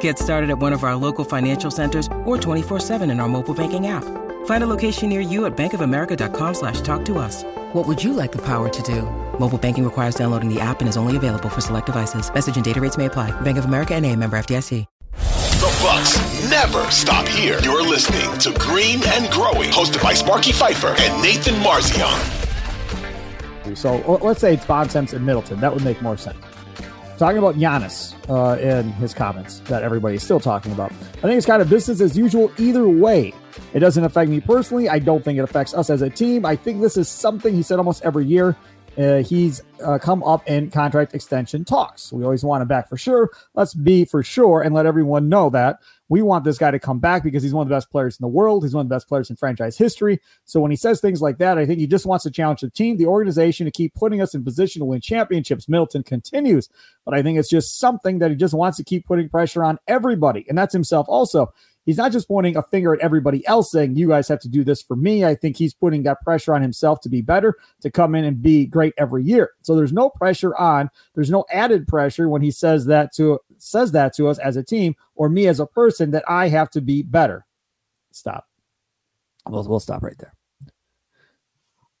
Get started at one of our local financial centers or 24-7 in our mobile banking app. Find a location near you at bankofamerica.com slash talk to us. What would you like the power to do? Mobile banking requires downloading the app and is only available for select devices. Message and data rates may apply. Bank of America and a member FDIC. The Bucks never stop here. You're listening to Green and Growing, hosted by Sparky Fifer and Nathan Marzion. So let's say it's Bontemps and Middleton. That would make more sense. Talking about Giannis uh, in his comments that everybody's still talking about. I think it's kind of business as usual either way. It doesn't affect me personally. I don't think it affects us as a team. I think this is something he said almost every year. Uh, he's uh, come up in contract extension talks. We always want him back for sure. Let's be for sure and let everyone know that we want this guy to come back because he's one of the best players in the world. He's one of the best players in franchise history. So when he says things like that, I think he just wants to challenge the team, the organization to keep putting us in position to win championships. Middleton continues, but I think it's just something that he just wants to keep putting pressure on everybody, and that's himself also he's not just pointing a finger at everybody else saying, you guys have to do this for me. I think he's putting that pressure on himself to be better, to come in and be great every year. So there's no pressure on, there's no added pressure when he says that to says that to us as a team or me as a person that I have to be better. Stop. We'll, we'll stop right there.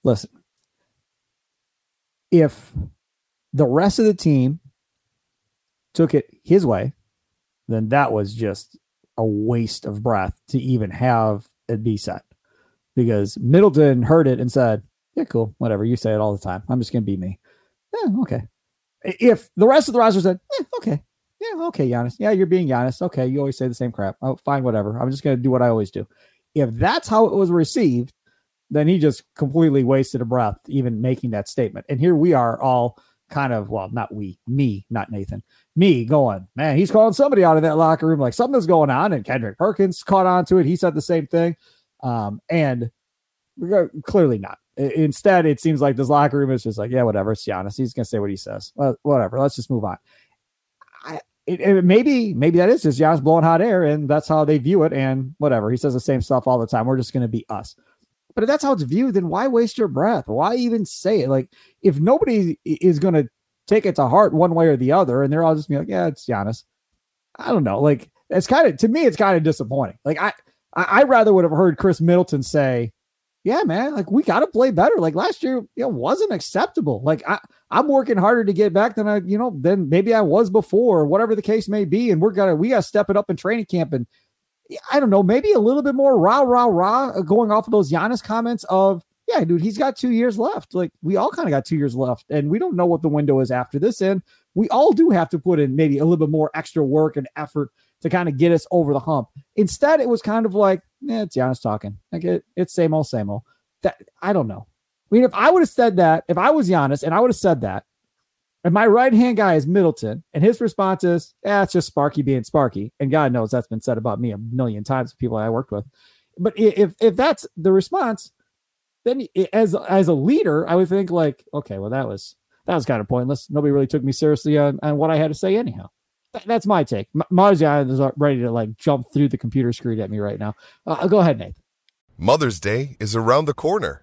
Listen, if the rest of the team took it his way, then that was just a waste of breath to even have it be said because Middleton heard it and said, Yeah, cool, whatever. You say it all the time. I'm just going to be me. Yeah, okay. If the rest of the roster said, Yeah, okay. Yeah, okay, Giannis. Yeah, you're being Giannis. Okay, you always say the same crap. Oh, fine, whatever. I'm just going to do what I always do. If that's how it was received, then he just completely wasted a breath even making that statement. And here we are all kind of, well, not we, me, not Nathan, me going, man, he's calling somebody out of that locker room like something's going on. And Kendrick Perkins caught on to it. He said the same thing. Um, and clearly not. Instead, it seems like this locker room is just like, yeah, whatever. It's Giannis. He's to say what he says. Well, whatever. Let's just move on. I, it, it, maybe, maybe that is just Giannis blowing hot air and that's how they view it. And whatever. He says the same stuff all the time. We're just to be us. But if that's how it's viewed, then why waste your breath? Why even say it? Like, if nobody is going to take it to heart one way or the other, and they're all just be like, yeah, it's Giannis. I don't know. Like, it's kind of to me, it's kind of disappointing. Like, I, I, rather would have heard Khris Middleton say, yeah, man, like we got to play better. Like last year, it wasn't acceptable. Like I, I'm working harder to get back than I, you know, than maybe I was before, or whatever the case may be. And we're gonna, we got to step it up in training camp and I don't know, maybe a little bit more rah, rah, rah uh, going off of those Giannis comments of, yeah, dude, he's got two years left. Like we all kind of got two years left, and we don't know what the window is after this. And we all do have to put in maybe a little bit more extra work and effort to kind of get us over the hump. Instead, it was kind of like, yeah, it's Giannis talking. Like it, it's same old, same old. That I don't know. I mean, if I would have said that, if I was Giannis and I would have said that, and my right hand guy is Middleton, and his response is, "Yeah, it's just Sparky being Sparky." And God knows that's been said about me a million times with people I worked with. But if if that's the response, then as as a leader, I would think like, okay, well that was that was kind of pointless. Nobody really took me seriously on, on what I had to say anyhow. that's my take. Marzion is ready to like jump through the computer screen at me right now. Uh, go ahead, Nathan. Mother's Day is around the corner.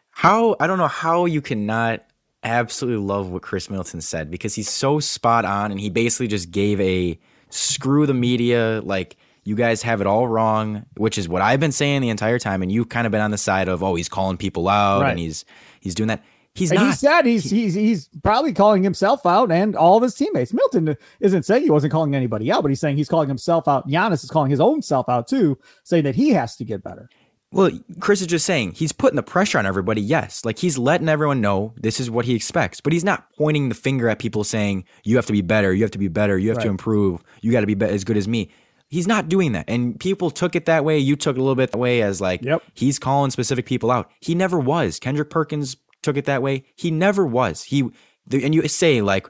how I don't know how you cannot absolutely love what Khris Middleton said because he's so spot on and he basically just gave a screw the media like you guys have it all wrong, which is what I've been saying the entire time and you've kind of been on the side of oh he's calling people out Right. and he's he's doing that. He's And not. he said he's he's he's probably calling himself out and all of his teammates. Middleton isn't saying he wasn't calling anybody out, but he's saying he's calling himself out. Giannis is calling his own self out too, saying that he has to get better. Well, Khris is just saying he's putting the pressure on everybody. Yes, like he's letting everyone know this is what he expects, but he's not pointing the finger at people saying you have to be better, you have to be better, you have to improve, you got to be, be as good as me. He's not doing that, and people took it that way. You took it a little bit that way as like Yep. he's calling specific people out. He never was. Kendrick Perkins took it that way. He never was. He the, and you say like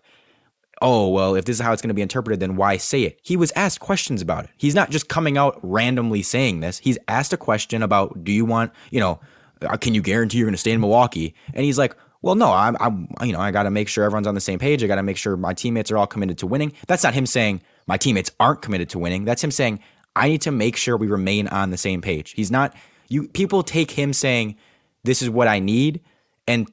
oh, well, if this is how it's going to be interpreted, then why say it? He was asked questions about it. He's not just coming out randomly saying this. He's asked a question about, do you want, you know, uh, can you guarantee you're going to stay in Milwaukee? And he's like, well, no, I'm, I'm you know, I got to make sure everyone's on the same page. I got to make sure my teammates are all committed to winning. That's not him saying my teammates aren't committed to winning. That's him saying, I need to make sure we remain on the same page. He's not, you, people take him saying, this is what I need. And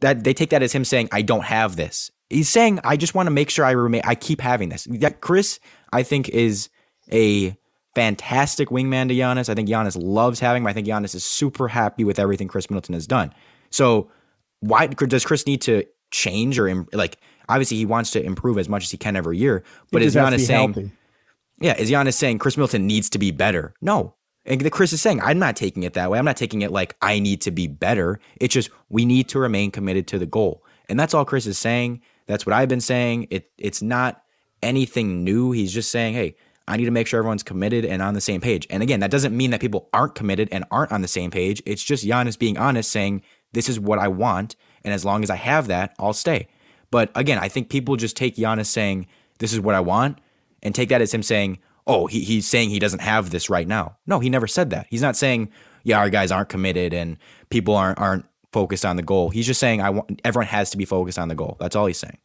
that they take that as him saying, I don't have this. He's saying, I just want to make sure I remain, I keep having this. That Khris, I think, is a fantastic wingman to Giannis. I think Giannis loves having him. I think Giannis is super happy with everything Khris Middleton has done. So, why does Khris need to change or like? Obviously, he wants to improve as much as he can every year. But is Giannis saying, healthy. yeah, is Giannis saying Khris Middleton needs to be better? No. And the Khris is saying, I'm not taking it that way. I'm not taking it like I need to be better. It's just we need to remain committed to the goal. And that's all Khris is saying. That's what I've been saying. It it's not anything new. He's just saying, hey, I need to make sure everyone's committed and on the same page. And again, that doesn't mean that people aren't committed and aren't on the same page. It's just Giannis being honest, saying, this is what I want. And as long as I have that, I'll stay. But again, I think people just take Giannis saying, this is what I want, and take that as him saying, oh, he, he's saying he doesn't have this right now. No, he never said that. He's not saying, yeah, our guys aren't committed and people aren't aren't focused on the goal. He's just saying I want everyone has to be focused on the goal. That's all he's saying.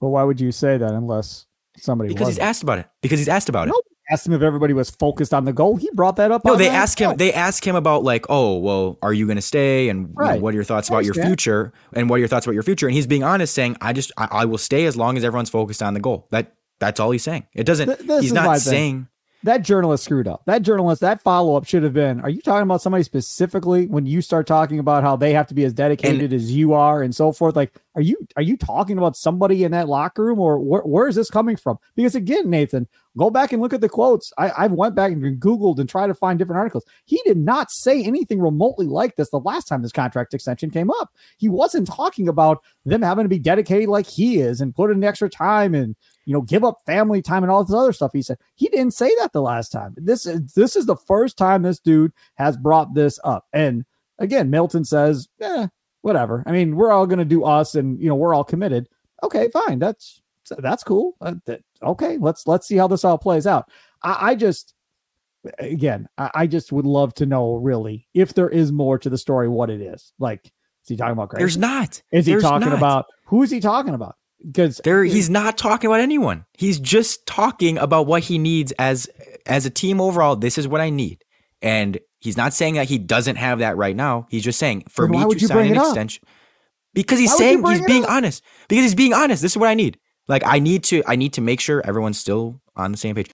But why would you say that unless somebody Because was? he's asked about it. Because he's asked about it. Nobody asked him if everybody was focused on the goal. He brought that up. No, they that ask him. They ask him about like, oh, well, are you going to stay? And you know, what are your thoughts about your future? And what are your thoughts about your future? And he's being honest, saying, I just, I, I will stay as long as everyone's focused on the goal. That, that's all he's saying. It doesn't. Th- he's not saying. That journalist screwed up. That journalist, that follow up should have been: Are you talking about somebody specifically when you start talking about how they have to be as dedicated as you are and so forth? Like, are you are you talking about somebody in that locker room, or where, where is this coming from? Because again, Nathan, go back and look at the quotes. I, I went back and googled and tried to find different articles. He did not say anything remotely like this the last time this contract extension came up. He wasn't talking about them having to be dedicated like he is and put in extra time and you know, give up family time and all this other stuff. He said he didn't say that the last time. This is this is the first time this dude has brought this up. And again, Middleton says, eh, whatever. I mean, we're all gonna do us, and you know, we're all committed. Okay, fine. That's that's cool. Uh, that, okay, let's let's see how this all plays out. I, I just again, I, I just would love to know really if there is more to the story, what it is. Like, is he talking about? There's not. Is he There's talking not. about who is he talking about? Because There, he's not talking about anyone. He's just talking about what he needs as as a team overall. This is what I need, and he's not saying that he doesn't have that right now. He's just saying for me to sign an extension because he's Why saying he's being up? honest. Because he's being honest. This is what I need. Like I need to I need to make sure everyone's still on the same page.